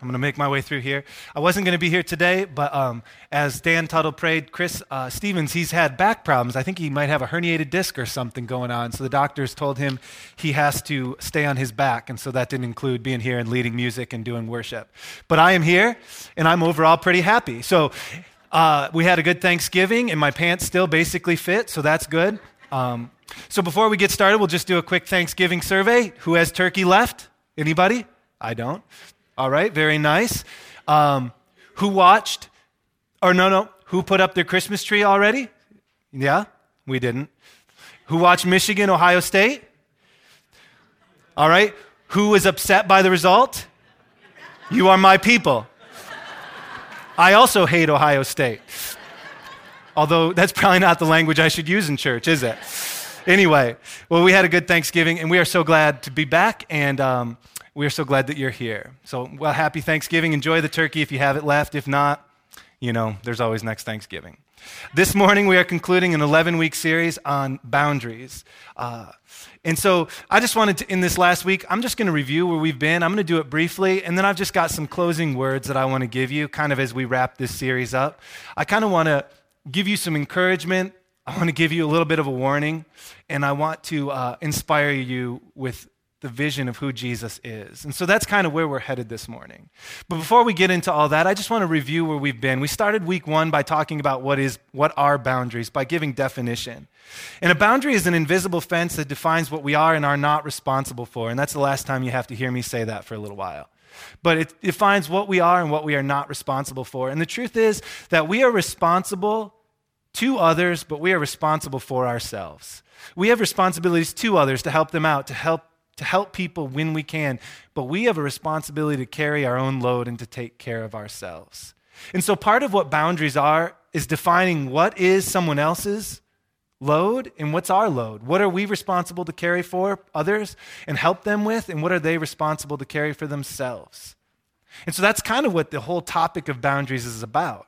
I'm going to make my way through here. I wasn't going to be here today, but um, as Dan Tuttle prayed, Chris uh, Stevens, he's had back problems. I think he might have a herniated disc or something going on. So the doctors told him he has to stay on his back. And so that didn't include being here and leading music and doing worship. But I am here, and I'm overall pretty happy. So uh, we had a good Thanksgiving, and my pants still basically fit, so that's good. Um, so before we get started, we'll just do a quick Thanksgiving survey. Who has turkey left? Anybody? I don't. All right, very nice. Um, who watched? Or no, no, who put up their Christmas tree already? Yeah, we didn't. Who watched Michigan, Ohio State? All right, who was upset by the result? You are my people. I also hate Ohio State. Although that's probably not the language I should use in church, is it? Anyway, well, we had a good Thanksgiving, and we are so glad to be back. And um, we're so glad that you're here. So, well, happy Thanksgiving. Enjoy the turkey if you have it left. If not, you know, there's always next Thanksgiving. This morning, we are concluding an 11 week series on boundaries. Uh, and so, I just wanted to, in this last week, I'm just going to review where we've been. I'm going to do it briefly, and then I've just got some closing words that I want to give you kind of as we wrap this series up. I kind of want to give you some encouragement. I want to give you a little bit of a warning, and I want to uh, inspire you with the vision of who Jesus is. And so that's kind of where we're headed this morning. But before we get into all that, I just want to review where we've been. We started week 1 by talking about what is what are boundaries by giving definition. And a boundary is an invisible fence that defines what we are and are not responsible for. And that's the last time you have to hear me say that for a little while. But it defines what we are and what we are not responsible for. And the truth is that we are responsible to others, but we are responsible for ourselves. We have responsibilities to others to help them out, to help to help people when we can, but we have a responsibility to carry our own load and to take care of ourselves. And so, part of what boundaries are is defining what is someone else's load and what's our load. What are we responsible to carry for others and help them with, and what are they responsible to carry for themselves? And so, that's kind of what the whole topic of boundaries is about.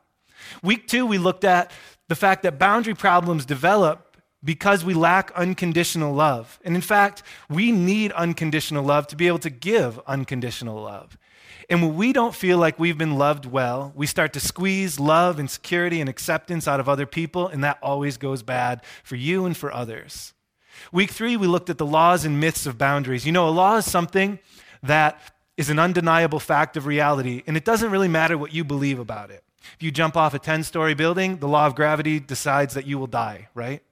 Week two, we looked at the fact that boundary problems develop because we lack unconditional love. And in fact, we need unconditional love to be able to give unconditional love. And when we don't feel like we've been loved well, we start to squeeze love and security and acceptance out of other people, and that always goes bad for you and for others. Week three, we looked at the laws and myths of boundaries. You know, a law is something that is an undeniable fact of reality, and it doesn't really matter what you believe about it. If you jump off a 10 story building, the law of gravity decides that you will die, right?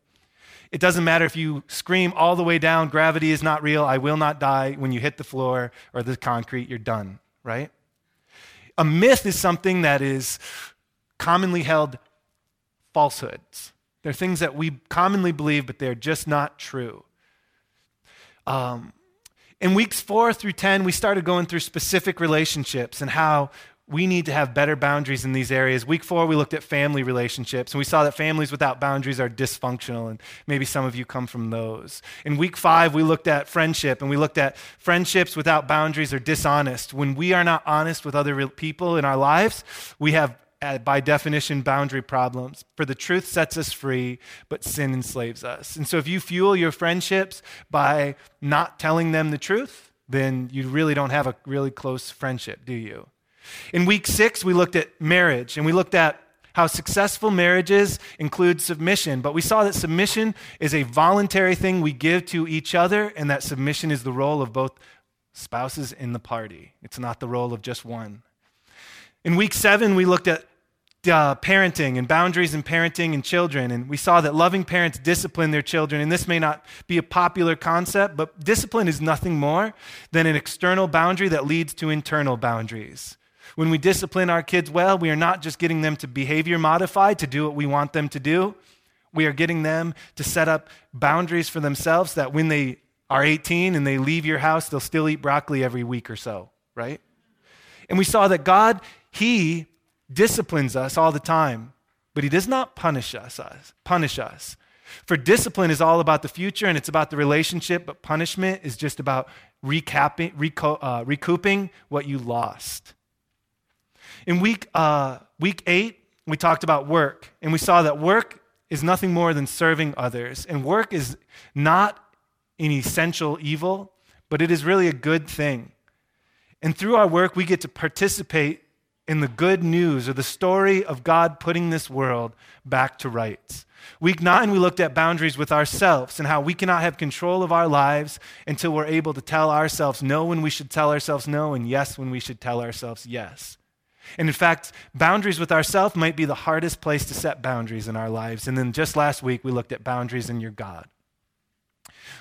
It doesn't matter if you scream all the way down, gravity is not real, I will not die. When you hit the floor or the concrete, you're done, right? A myth is something that is commonly held falsehoods. They're things that we commonly believe, but they're just not true. Um, in weeks four through 10, we started going through specific relationships and how we need to have better boundaries in these areas. Week four, we looked at family relationships, and we saw that families without boundaries are dysfunctional, and maybe some of you come from those. In week five, we looked at friendship, and we looked at friendships without boundaries are dishonest. When we are not honest with other people in our lives, we have, uh, by definition, boundary problems. For the truth sets us free, but sin enslaves us. And so if you fuel your friendships by not telling them the truth, then you really don't have a really close friendship, do you? In week six, we looked at marriage and we looked at how successful marriages include submission, but we saw that submission is a voluntary thing we give to each other, and that submission is the role of both spouses in the party. It's not the role of just one. In week seven, we looked at uh, parenting and boundaries in parenting and children, and we saw that loving parents discipline their children. And this may not be a popular concept, but discipline is nothing more than an external boundary that leads to internal boundaries. When we discipline our kids well, we are not just getting them to behavior modify to do what we want them to do. We are getting them to set up boundaries for themselves that when they are 18 and they leave your house, they'll still eat broccoli every week or so, right? And we saw that God, He disciplines us all the time, but He does not punish us. Punish us. For discipline is all about the future and it's about the relationship, but punishment is just about recapping, uh, recouping what you lost. In week, uh, week eight, we talked about work, and we saw that work is nothing more than serving others. And work is not an essential evil, but it is really a good thing. And through our work, we get to participate in the good news or the story of God putting this world back to rights. Week nine, we looked at boundaries with ourselves and how we cannot have control of our lives until we're able to tell ourselves no when we should tell ourselves no and yes when we should tell ourselves yes. And in fact, boundaries with ourselves might be the hardest place to set boundaries in our lives. And then just last week, we looked at boundaries in your God.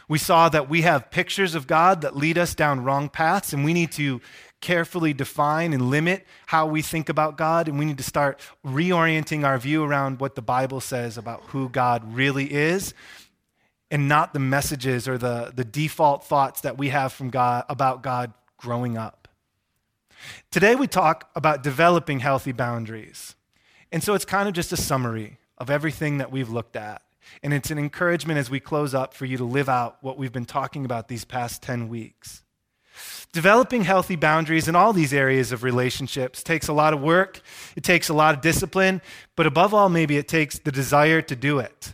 We saw that we have pictures of God that lead us down wrong paths, and we need to carefully define and limit how we think about God, and we need to start reorienting our view around what the Bible says about who God really is, and not the messages or the, the default thoughts that we have from God about God growing up. Today we talk about developing healthy boundaries. And so it's kind of just a summary of everything that we've looked at. And it's an encouragement as we close up for you to live out what we've been talking about these past 10 weeks. Developing healthy boundaries in all these areas of relationships takes a lot of work, it takes a lot of discipline, but above all, maybe it takes the desire to do it.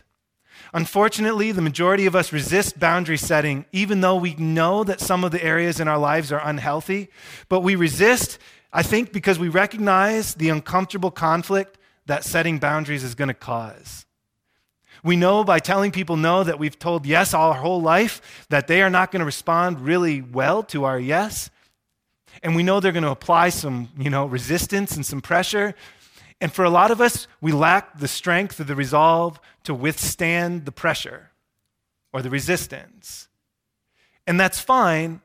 Unfortunately, the majority of us resist boundary setting, even though we know that some of the areas in our lives are unhealthy. But we resist, I think, because we recognize the uncomfortable conflict that setting boundaries is going to cause. We know by telling people no that we've told yes all our whole life that they are not going to respond really well to our yes. And we know they're going to apply some, you know, resistance and some pressure. And for a lot of us, we lack the strength or the resolve to withstand the pressure or the resistance. And that's fine,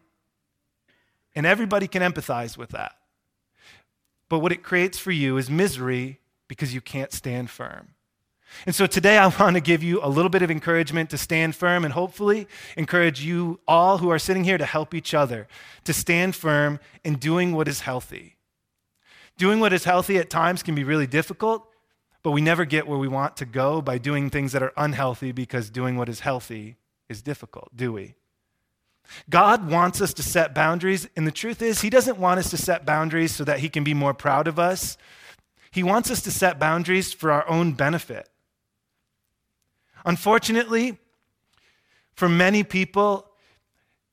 and everybody can empathize with that. But what it creates for you is misery because you can't stand firm. And so today I want to give you a little bit of encouragement to stand firm and hopefully encourage you all who are sitting here to help each other to stand firm in doing what is healthy. Doing what is healthy at times can be really difficult, but we never get where we want to go by doing things that are unhealthy because doing what is healthy is difficult, do we? God wants us to set boundaries, and the truth is, He doesn't want us to set boundaries so that He can be more proud of us. He wants us to set boundaries for our own benefit. Unfortunately, for many people,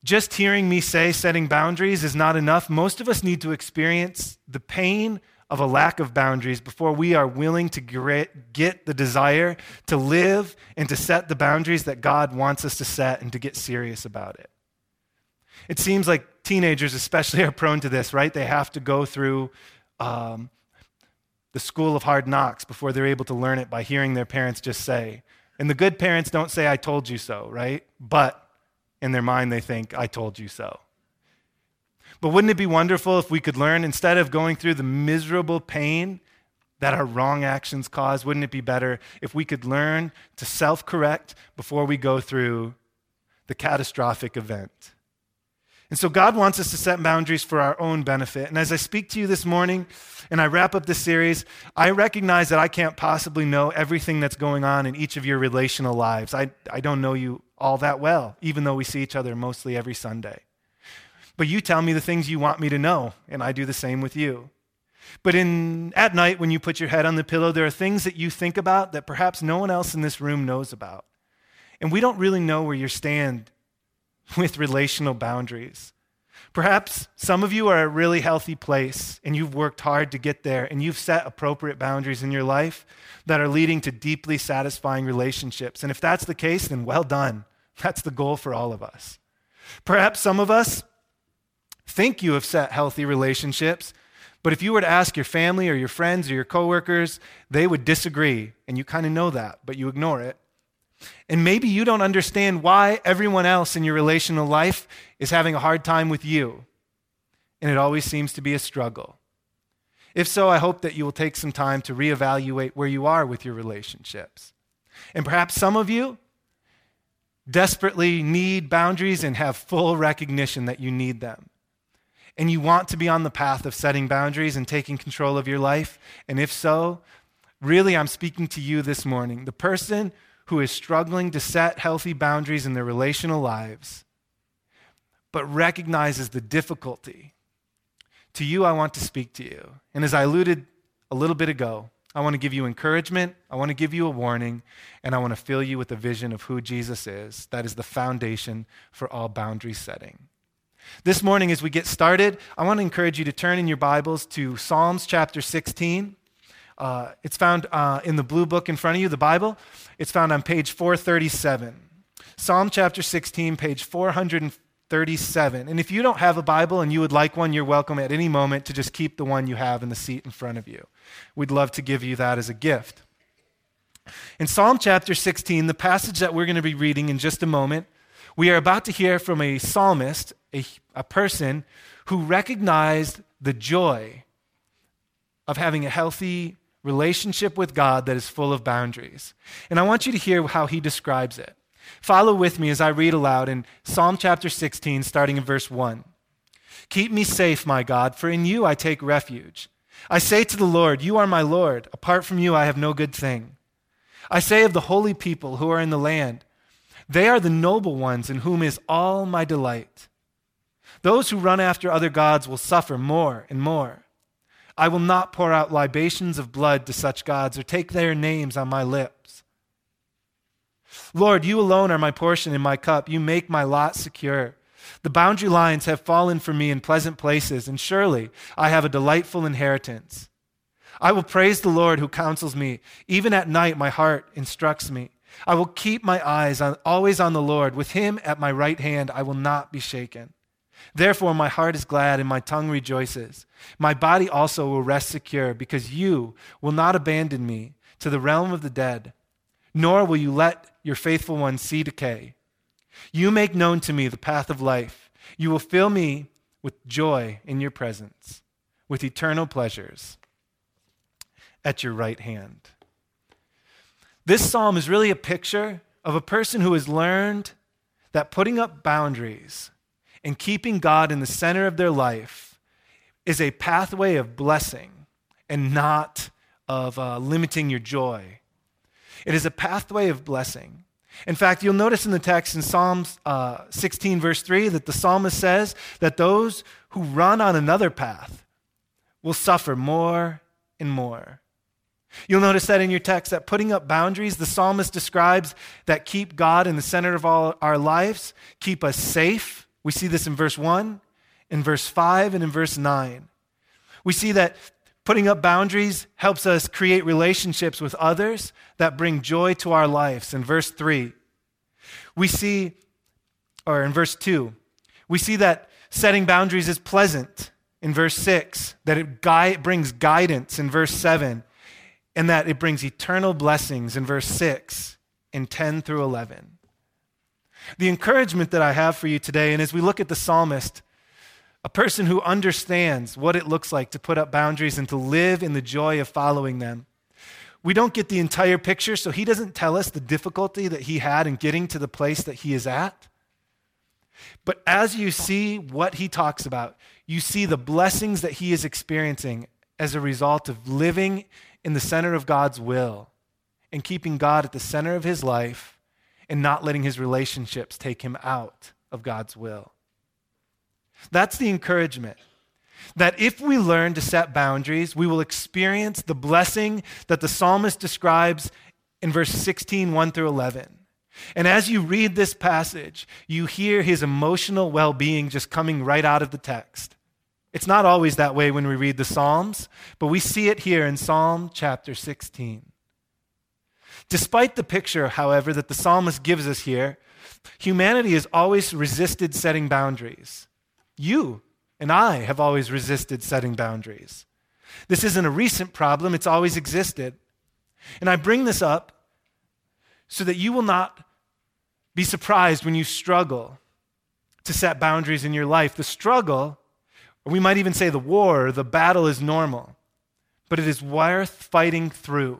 just hearing me say setting boundaries is not enough. Most of us need to experience the pain of a lack of boundaries before we are willing to get the desire to live and to set the boundaries that God wants us to set and to get serious about it. It seems like teenagers, especially, are prone to this, right? They have to go through um, the school of hard knocks before they're able to learn it by hearing their parents just say. And the good parents don't say, I told you so, right? But in their mind, they think, I told you so. But wouldn't it be wonderful if we could learn, instead of going through the miserable pain that our wrong actions cause, wouldn't it be better if we could learn to self correct before we go through the catastrophic event? And so God wants us to set boundaries for our own benefit. And as I speak to you this morning and I wrap up this series, I recognize that I can't possibly know everything that's going on in each of your relational lives. I, I don't know you all that well, even though we see each other mostly every Sunday. But you tell me the things you want me to know, and I do the same with you. But in, at night, when you put your head on the pillow, there are things that you think about that perhaps no one else in this room knows about. And we don't really know where you stand with relational boundaries. Perhaps some of you are a really healthy place and you've worked hard to get there and you've set appropriate boundaries in your life that are leading to deeply satisfying relationships. And if that's the case, then well done. That's the goal for all of us. Perhaps some of us think you have set healthy relationships, but if you were to ask your family or your friends or your coworkers, they would disagree. And you kind of know that, but you ignore it. And maybe you don't understand why everyone else in your relational life is having a hard time with you. And it always seems to be a struggle. If so, I hope that you will take some time to reevaluate where you are with your relationships. And perhaps some of you desperately need boundaries and have full recognition that you need them. And you want to be on the path of setting boundaries and taking control of your life. And if so, really, I'm speaking to you this morning. The person who is struggling to set healthy boundaries in their relational lives, but recognizes the difficulty. To you, I want to speak to you. And as I alluded a little bit ago, I want to give you encouragement, I want to give you a warning, and I want to fill you with a vision of who Jesus is. That is the foundation for all boundary setting. This morning, as we get started, I want to encourage you to turn in your Bibles to Psalms chapter 16. Uh, it's found uh, in the blue book in front of you, the Bible. It's found on page 437. Psalm chapter 16, page 437. And if you don't have a Bible and you would like one, you're welcome at any moment to just keep the one you have in the seat in front of you. We'd love to give you that as a gift. In Psalm chapter 16, the passage that we're going to be reading in just a moment, we are about to hear from a psalmist, a, a person who recognized the joy of having a healthy relationship with God that is full of boundaries. And I want you to hear how he describes it. Follow with me as I read aloud in Psalm chapter 16, starting in verse 1. Keep me safe, my God, for in you I take refuge. I say to the Lord, You are my Lord. Apart from you, I have no good thing. I say of the holy people who are in the land, they are the noble ones in whom is all my delight. Those who run after other gods will suffer more and more. I will not pour out libations of blood to such gods or take their names on my lips. Lord, you alone are my portion and my cup. You make my lot secure. The boundary lines have fallen for me in pleasant places, and surely I have a delightful inheritance. I will praise the Lord who counsels me. Even at night, my heart instructs me. I will keep my eyes on, always on the Lord. With him at my right hand, I will not be shaken. Therefore, my heart is glad and my tongue rejoices. My body also will rest secure, because you will not abandon me to the realm of the dead, nor will you let your faithful one see decay. You make known to me the path of life. You will fill me with joy in your presence, with eternal pleasures at your right hand. This psalm is really a picture of a person who has learned that putting up boundaries and keeping God in the center of their life is a pathway of blessing and not of uh, limiting your joy. It is a pathway of blessing. In fact, you'll notice in the text in Psalms uh, 16, verse 3, that the psalmist says that those who run on another path will suffer more and more. You'll notice that in your text that putting up boundaries, the psalmist describes that keep God in the center of all our lives, keep us safe. We see this in verse 1, in verse 5, and in verse 9. We see that putting up boundaries helps us create relationships with others that bring joy to our lives. In verse 3, we see, or in verse 2, we see that setting boundaries is pleasant in verse 6, that it gui- brings guidance in verse 7, and that it brings eternal blessings in verse 6 and 10 through 11. The encouragement that I have for you today, and as we look at the psalmist, a person who understands what it looks like to put up boundaries and to live in the joy of following them. We don't get the entire picture, so he doesn't tell us the difficulty that he had in getting to the place that he is at. But as you see what he talks about, you see the blessings that he is experiencing as a result of living in the center of God's will and keeping God at the center of his life and not letting his relationships take him out of God's will. That's the encouragement. That if we learn to set boundaries, we will experience the blessing that the psalmist describes in verse 16, 1 through 11. And as you read this passage, you hear his emotional well being just coming right out of the text. It's not always that way when we read the Psalms, but we see it here in Psalm chapter 16. Despite the picture, however, that the psalmist gives us here, humanity has always resisted setting boundaries. You and I have always resisted setting boundaries. This isn't a recent problem, it's always existed. And I bring this up so that you will not be surprised when you struggle to set boundaries in your life. The struggle or we might even say the war, the battle is normal, but it is worth fighting through.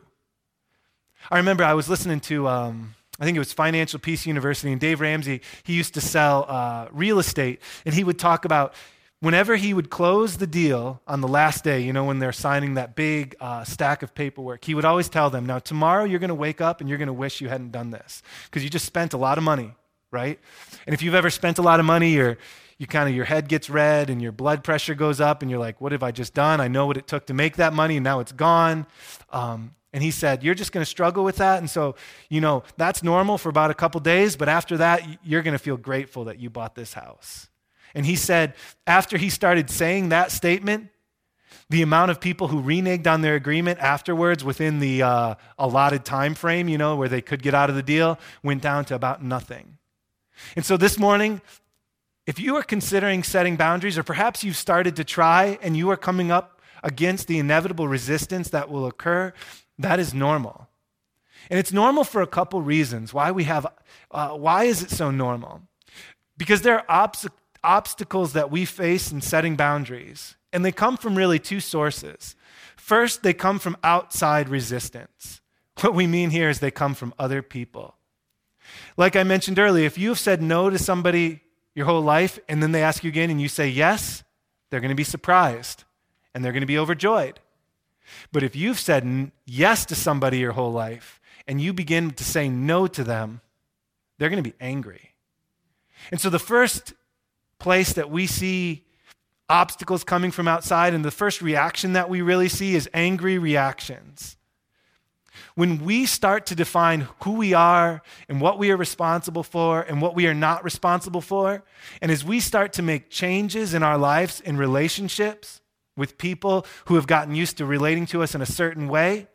I remember I was listening to, um, I think it was Financial Peace University, and Dave Ramsey, he used to sell uh, real estate, and he would talk about whenever he would close the deal on the last day, you know, when they're signing that big uh, stack of paperwork, he would always tell them, Now, tomorrow you're going to wake up and you're going to wish you hadn't done this because you just spent a lot of money, right? And if you've ever spent a lot of money, you're, you kind of your head gets red and your blood pressure goes up and you're like what have i just done i know what it took to make that money and now it's gone um, and he said you're just going to struggle with that and so you know that's normal for about a couple days but after that you're going to feel grateful that you bought this house And he said, after he started saying that statement, the amount of people who reneged on their agreement afterwards within the uh, allotted time frame, you know, where they could get out of the deal, went down to about nothing. And so this morning, if you are considering setting boundaries, or perhaps you've started to try and you are coming up against the inevitable resistance that will occur, that is normal. And it's normal for a couple reasons. Why we have, uh, why is it so normal? Because there are obs- obstacles that we face in setting boundaries. And they come from really two sources. First, they come from outside resistance. What we mean here is they come from other people. Like I mentioned earlier, if you have said no to somebody your whole life and then they ask you again and you say yes, they're going to be surprised and they're going to be overjoyed. But if you've said yes to somebody your whole life and you begin to say no to them, they're going to be angry. And so the first place that we see obstacles coming from outside, and the first reaction that we really see is angry reactions. When we start to define who we are and what we are responsible for and what we are not responsible for, and as we start to make changes in our lives in relationships with people who have gotten used to relating to us in a certain way,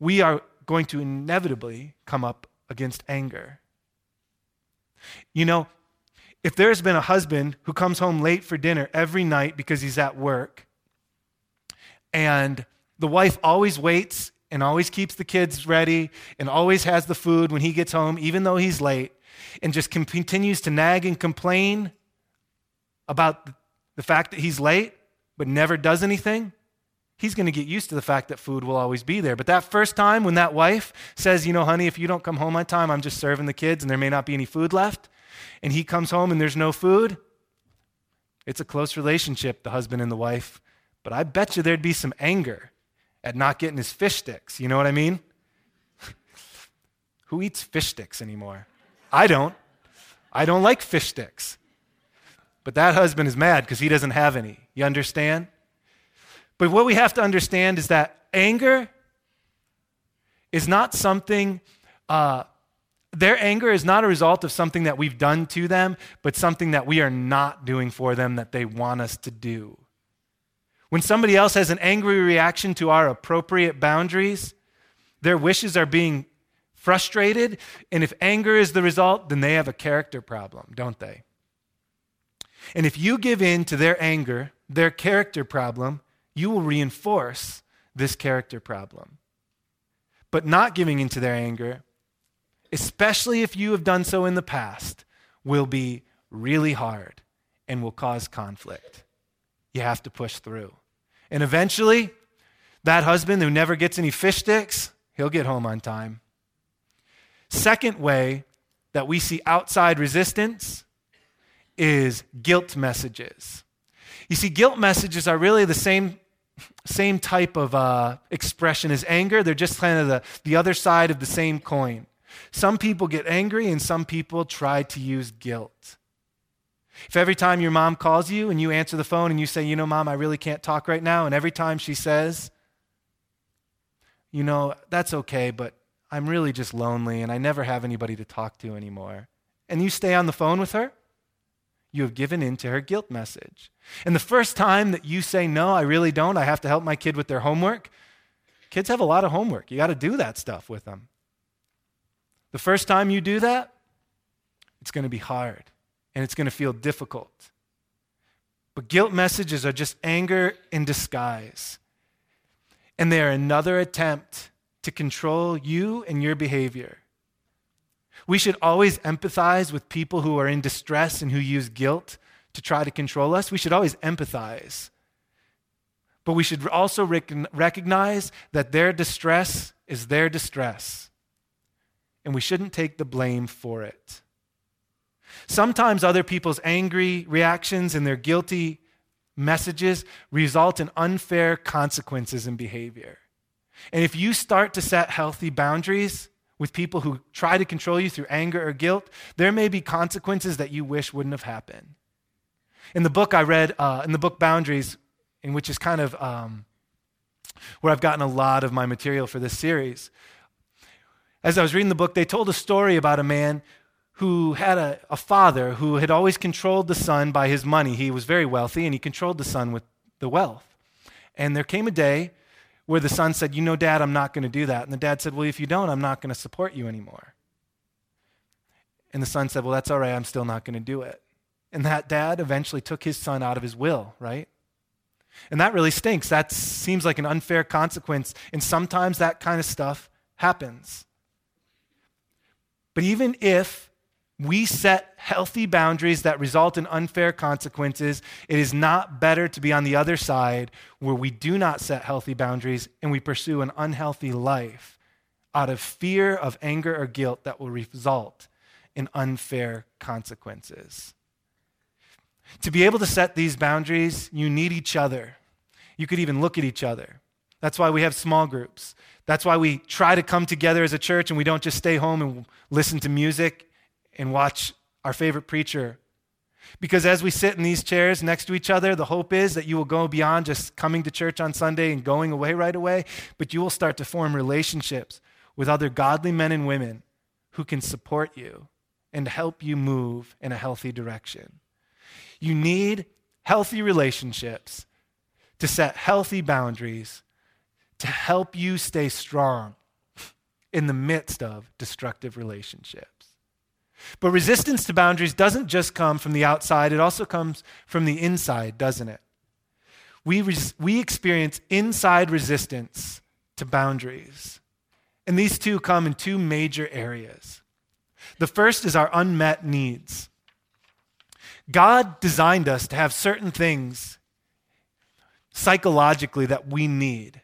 we are going to inevitably come up against anger. You know, if there's been a husband who comes home late for dinner every night because he's at work, and the wife always waits and always keeps the kids ready and always has the food when he gets home, even though he's late, and just continues to nag and complain about the fact that he's late, but never does anything, he's going to get used to the fact that food will always be there. But that first time when that wife says, You know, honey, if you don't come home on time, I'm just serving the kids and there may not be any food left, and he comes home and there's no food, it's a close relationship, the husband and the wife. But I bet you there'd be some anger at not getting his fish sticks. You know what I mean? Who eats fish sticks anymore? I don't. I don't like fish sticks. But that husband is mad because he doesn't have any. You understand? But what we have to understand is that anger is not something uh, their anger is not a result of something that we've done to them, but something that we are not doing for them that they want us to do. When somebody else has an angry reaction to our appropriate boundaries, their wishes are being frustrated, and if anger is the result, then they have a character problem, don't they? And if you give in to their anger, their character problem, you will reinforce this character problem. But not giving in to their anger especially if you have done so in the past, will be really hard and will cause conflict. You have to push through. And eventually, that husband who never gets any fish sticks, he'll get home on time. Second way that we see outside resistance is guilt messages. You see, guilt messages are really the same, same type of uh, expression as anger. They're just kind of the, the other side of the same coin. Some people get angry and some people try to use guilt. If every time your mom calls you and you answer the phone and you say, You know, mom, I really can't talk right now, and every time she says, You know, that's okay, but I'm really just lonely and I never have anybody to talk to anymore, and you stay on the phone with her, you have given in to her guilt message. And the first time that you say, No, I really don't, I have to help my kid with their homework, kids have a lot of homework. You got to do that stuff with them. The first time you do that, it's going to be hard and it's going to feel difficult. But guilt messages are just anger in disguise. And they are another attempt to control you and your behavior. We should always empathize with people who are in distress and who use guilt to try to control us. We should always empathize. But we should also recognize that their distress is their distress and we shouldn't take the blame for it. Sometimes other people's angry reactions and their guilty messages result in unfair consequences in behavior. And if you start to set healthy boundaries with people who try to control you through anger or guilt, there may be consequences that you wish wouldn't have happened. In the book I read, uh, in the book Boundaries, in which is kind of um, where I've gotten a lot of my material for this series, as I was reading the book, they told a story about a man who had a, a father who had always controlled the son by his money. He was very wealthy and he controlled the son with the wealth. And there came a day where the son said, You know, dad, I'm not going to do that. And the dad said, Well, if you don't, I'm not going to support you anymore. And the son said, Well, that's all right. I'm still not going to do it. And that dad eventually took his son out of his will, right? And that really stinks. That seems like an unfair consequence. And sometimes that kind of stuff happens. But even if we set healthy boundaries that result in unfair consequences, it is not better to be on the other side where we do not set healthy boundaries and we pursue an unhealthy life out of fear of anger or guilt that will result in unfair consequences. To be able to set these boundaries, you need each other. You could even look at each other. That's why we have small groups. That's why we try to come together as a church and we don't just stay home and listen to music and watch our favorite preacher. Because as we sit in these chairs next to each other, the hope is that you will go beyond just coming to church on Sunday and going away right away, but you will start to form relationships with other godly men and women who can support you and help you move in a healthy direction. You need healthy relationships to set healthy boundaries to help you stay strong in the midst of destructive relationships. But resistance to boundaries doesn't just come from the outside, it also comes from the inside, doesn't it? We, res- we experience inside resistance to boundaries. And these two come in two major areas. The first is our unmet needs. God designed us to have certain things psychologically that we need.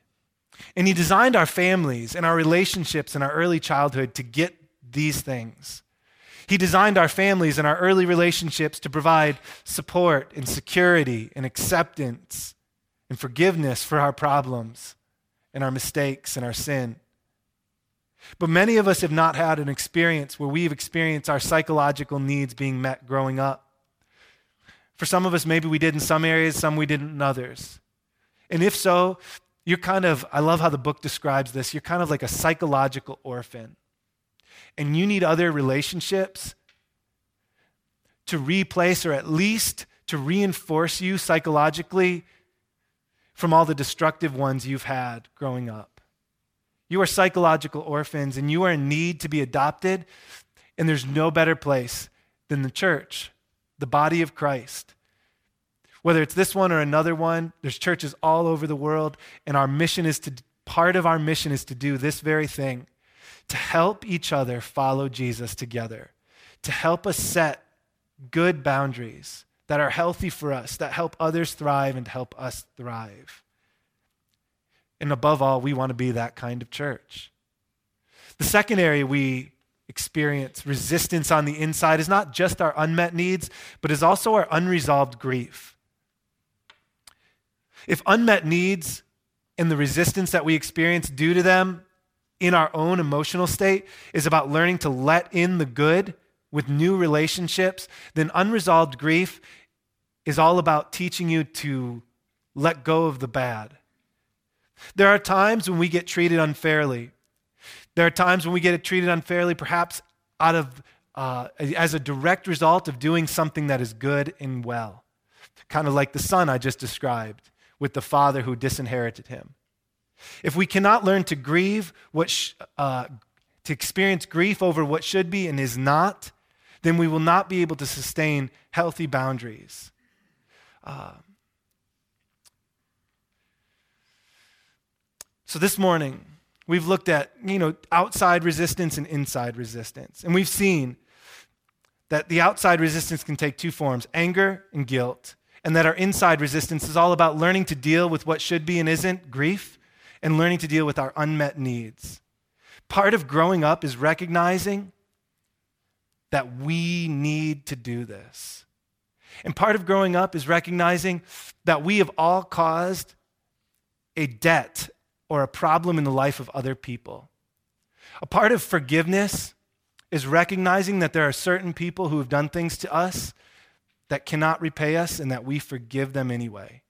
And He designed our families and our relationships in our early childhood to get these things. He designed our families and our early relationships to provide support and security and acceptance and forgiveness for our problems and our mistakes and our sin. But many of us have not had an experience where we've experienced our psychological needs being met growing up. For some of us, maybe we did in some areas, some we didn't in others. And if so, you're kind of, I love how the book describes this, you're kind of like a psychological orphan and you need other relationships to replace or at least to reinforce you psychologically from all the destructive ones you've had growing up. You are psychological orphans and you are in need to be adopted, and there's no better place than the church, the body of Christ. Whether it's this one or another one, there's churches all over the world, and our mission is to, part of our mission is to do this very thing to help each other follow Jesus together, to help us set good boundaries that are healthy for us, that help others thrive and help us thrive. And above all, we want to be that kind of church. The second area we experience resistance on the inside is not just our unmet needs, but is also our unresolved grief. If unmet needs and the resistance that we experience due to them in our own emotional state is about learning to let in the good with new relationships, then unresolved grief is all about teaching you to let go of the bad. There are times when we get treated unfairly. There are times when we get treated unfairly, perhaps out of uh, as a direct result of doing something that is good and well, kind of like the son I just described with the father who disinherited him. If we cannot learn to grieve what sh- uh, to experience grief over what should be and is not, then we will not be able to sustain healthy boundaries. Uh, so this morning, we've looked at you know outside resistance and inside resistance, and we've seen that the outside resistance can take two forms: anger and guilt, and that our inside resistance is all about learning to deal with what should be and isn't grief and learning to deal with our unmet needs. Part of growing up is recognizing that we need to do this. And part of growing up is recognizing that we have all caused a debt or a problem in the life of other people. A part of forgiveness is recognizing that there are certain people who have done things to us that cannot repay us and that we forgive them anyway.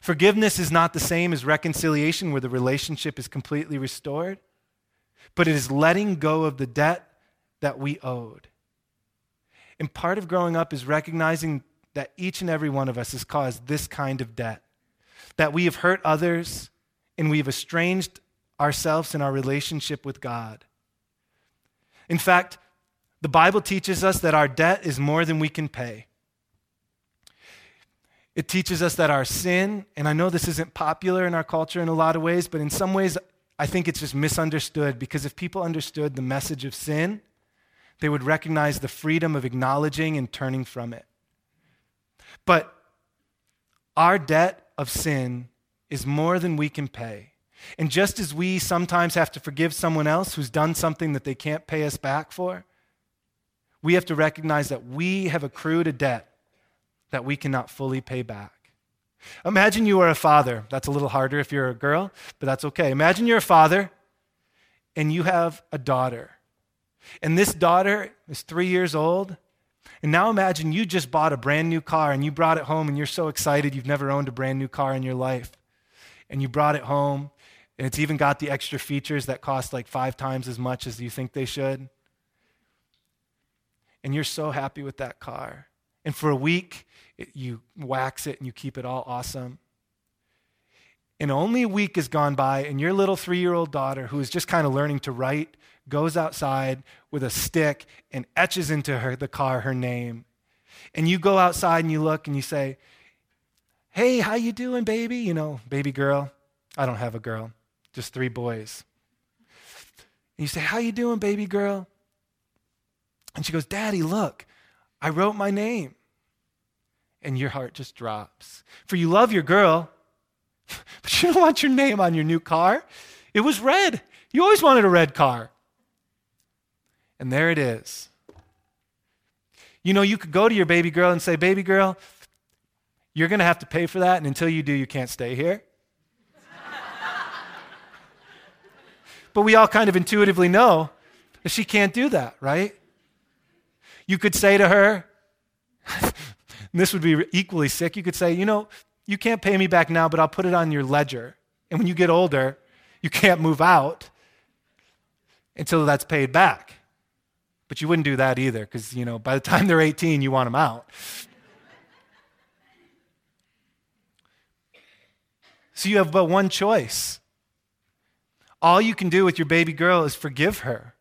Forgiveness is not the same as reconciliation, where the relationship is completely restored, but it is letting go of the debt that we owed. And part of growing up is recognizing that each and every one of us has caused this kind of debt, that we have hurt others and we've estranged ourselves in our relationship with God. In fact, the Bible teaches us that our debt is more than we can pay. It teaches us that our sin, and I know this isn't popular in our culture in a lot of ways, but in some ways, I think it's just misunderstood because if people understood the message of sin, they would recognize the freedom of acknowledging and turning from it. But our debt of sin is more than we can pay. And just as we sometimes have to forgive someone else who's done something that they can't pay us back for, we have to recognize that we have accrued a debt that we cannot fully pay back. Imagine you are a father. That's a little harder if you're a girl, but that's okay. Imagine you're a father and you have a daughter. And this daughter is three years old. And now imagine you just bought a brand new car and you brought it home and you're so excited you've never owned a brand new car in your life. And you brought it home and it's even got the extra features that cost like five times as much as you think they should. And you're so happy with that car. And for a week, it, you wax it and you keep it all awesome. And only a week has gone by, and your little three year old daughter, who is just kind of learning to write, goes outside with a stick and etches into her, the car her name. And you go outside and you look and you say, Hey, how you doing, baby? You know, baby girl. I don't have a girl, just three boys. And you say, How you doing, baby girl? And she goes, Daddy, look, I wrote my name and your heart just drops. For you love your girl, but you don't want your name on your new car. It was red. You always wanted a red car. And there it is. You know, you could go to your baby girl and say, Baby girl, you're going to have to pay for that, and until you do, you can't stay here. but we all kind of intuitively know that she can't do that, right? You could say to her, and this would be equally sick. You could say, you know, you can't pay me back now, but I'll put it on your ledger. And when you get older, you can't move out until that's paid back. But you wouldn't do that either because, you know, by the time they're 18, you want them out. So you have but one choice. All you can do with your baby girl is forgive her,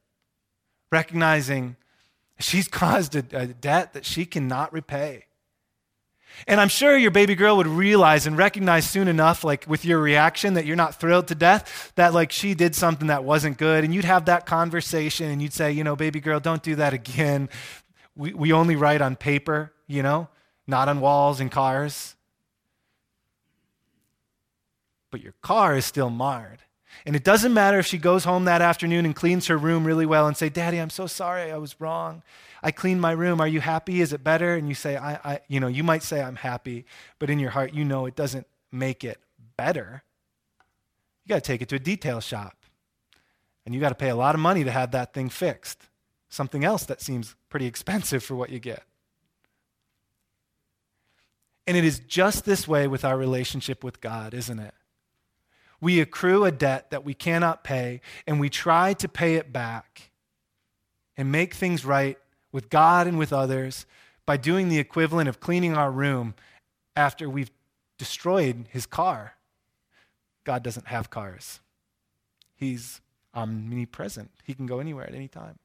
recognizing she's caused a, a debt that she cannot repay. And I'm sure your baby girl would realize and recognize soon enough, like with your reaction, that you're not thrilled to death, that like she did something that wasn't good. And you'd have that conversation and you'd say, you know, baby girl, don't do that again. We, we only write on paper, you know, not on walls and cars. But your car is still marred. And it doesn't matter if she goes home that afternoon and cleans her room really well and say, Daddy, I'm so sorry I was wrong. I cleaned my room. Are you happy? Is it better? And you say, I, I, you know, you might say I'm happy, but in your heart, you know it doesn't make it better. You got to take it to a detail shop. And you got to pay a lot of money to have that thing fixed. Something else that seems pretty expensive for what you get. And it is just this way with our relationship with God, isn't it? We accrue a debt that we cannot pay, and we try to pay it back and make things right with God and with others by doing the equivalent of cleaning our room after we've destroyed his car. God doesn't have cars, he's omnipresent, he can go anywhere at any time.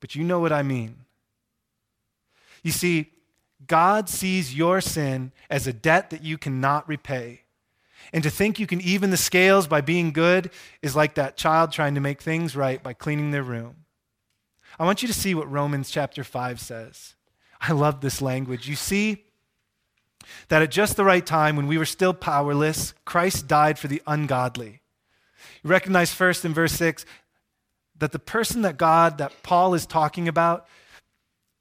But you know what I mean. You see, God sees your sin as a debt that you cannot repay. And to think you can even the scales by being good is like that child trying to make things right by cleaning their room. I want you to see what Romans chapter 5 says. I love this language. You see that at just the right time, when we were still powerless, Christ died for the ungodly. You recognize first in verse 6 that the person that God, that Paul is talking about,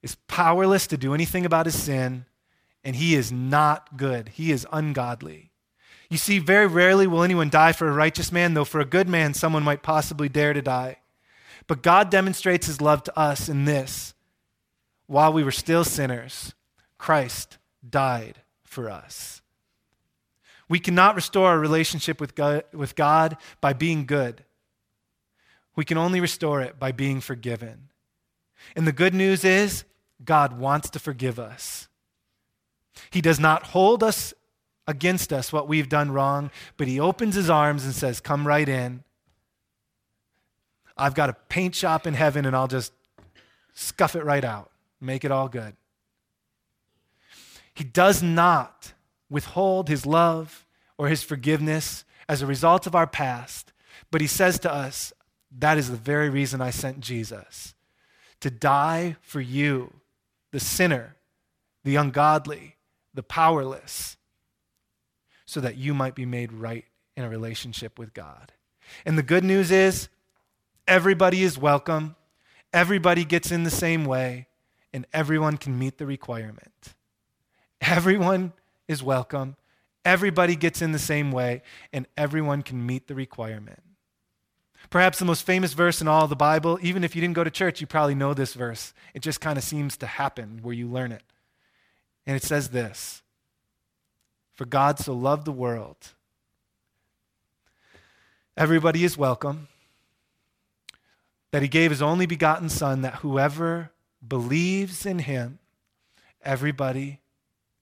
is powerless to do anything about his sin, and he is not good. He is ungodly. You see, very rarely will anyone die for a righteous man, though for a good man, someone might possibly dare to die. But God demonstrates his love to us in this while we were still sinners, Christ died for us. We cannot restore our relationship with God, with God by being good. We can only restore it by being forgiven. And the good news is, God wants to forgive us. He does not hold us against us what we've done wrong, but He opens His arms and says, Come right in. I've got a paint shop in heaven, and I'll just scuff it right out, make it all good. He does not withhold His love or His forgiveness as a result of our past, but He says to us, That is the very reason I sent Jesus to die for you, the sinner, the ungodly, the powerless, so that you might be made right in a relationship with God. And the good news is, everybody is welcome, everybody gets in the same way, and everyone can meet the requirement. Everyone is welcome, everybody gets in the same way, and everyone can meet the requirement. Perhaps the most famous verse in all the Bible, even if you didn't go to church, you probably know this verse. It just kind of seems to happen where you learn it. And it says this For God so loved the world. Everybody is welcome. That he gave his only begotten Son, that whoever believes in him, everybody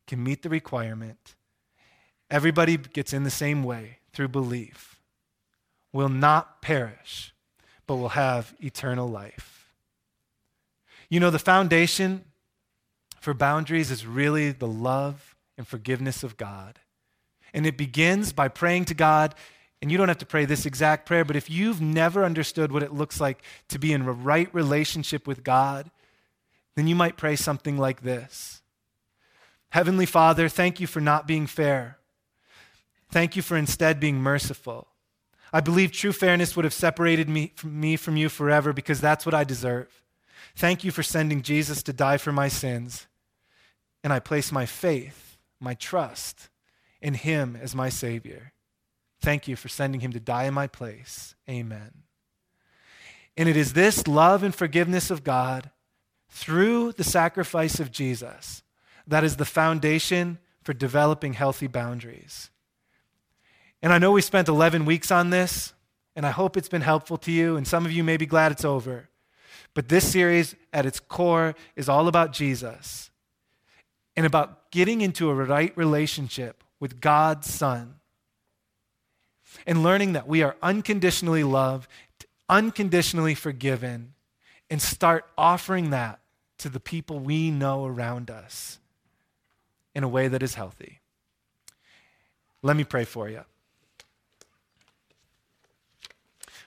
can meet the requirement. Everybody gets in the same way through belief will not perish, but will have eternal life. You know, the foundation for boundaries is really the love and forgiveness of God. And it begins by praying to God. And you don't have to pray this exact prayer, but if you've never understood what it looks like to be in a right relationship with God, then you might pray something like this Heavenly Father, thank you for not being fair. Thank you for instead being merciful. I believe true fairness would have separated me from, me from you forever because that's what I deserve. Thank you for sending Jesus to die for my sins. And I place my faith, my trust in him as my Savior. Thank you for sending him to die in my place. Amen. And it is this love and forgiveness of God through the sacrifice of Jesus that is the foundation for developing healthy boundaries. And I know we spent 11 weeks on this, and I hope it's been helpful to you, and some of you may be glad it's over. But this series, at its core, is all about Jesus and about getting into a right relationship with God's Son and learning that we are unconditionally loved, unconditionally forgiven, and start offering that to the people we know around us in a way that is healthy. Let me pray for you.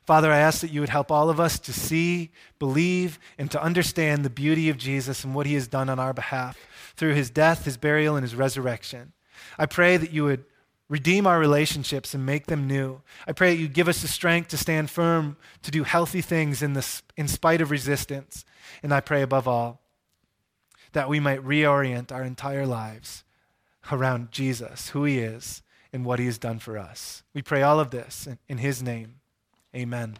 Father, I ask that you would help all of us to see, believe, and to understand the beauty of Jesus and what he has done on our behalf through his death, his burial, and his resurrection. I pray that you would redeem our relationships and make them new. I pray that you give us the strength to stand firm, to do healthy things in, this, in spite of resistance. And I pray above all that we might reorient our entire lives around Jesus, who he is, and what he has done for us. We pray all of this in, in his name. Amen.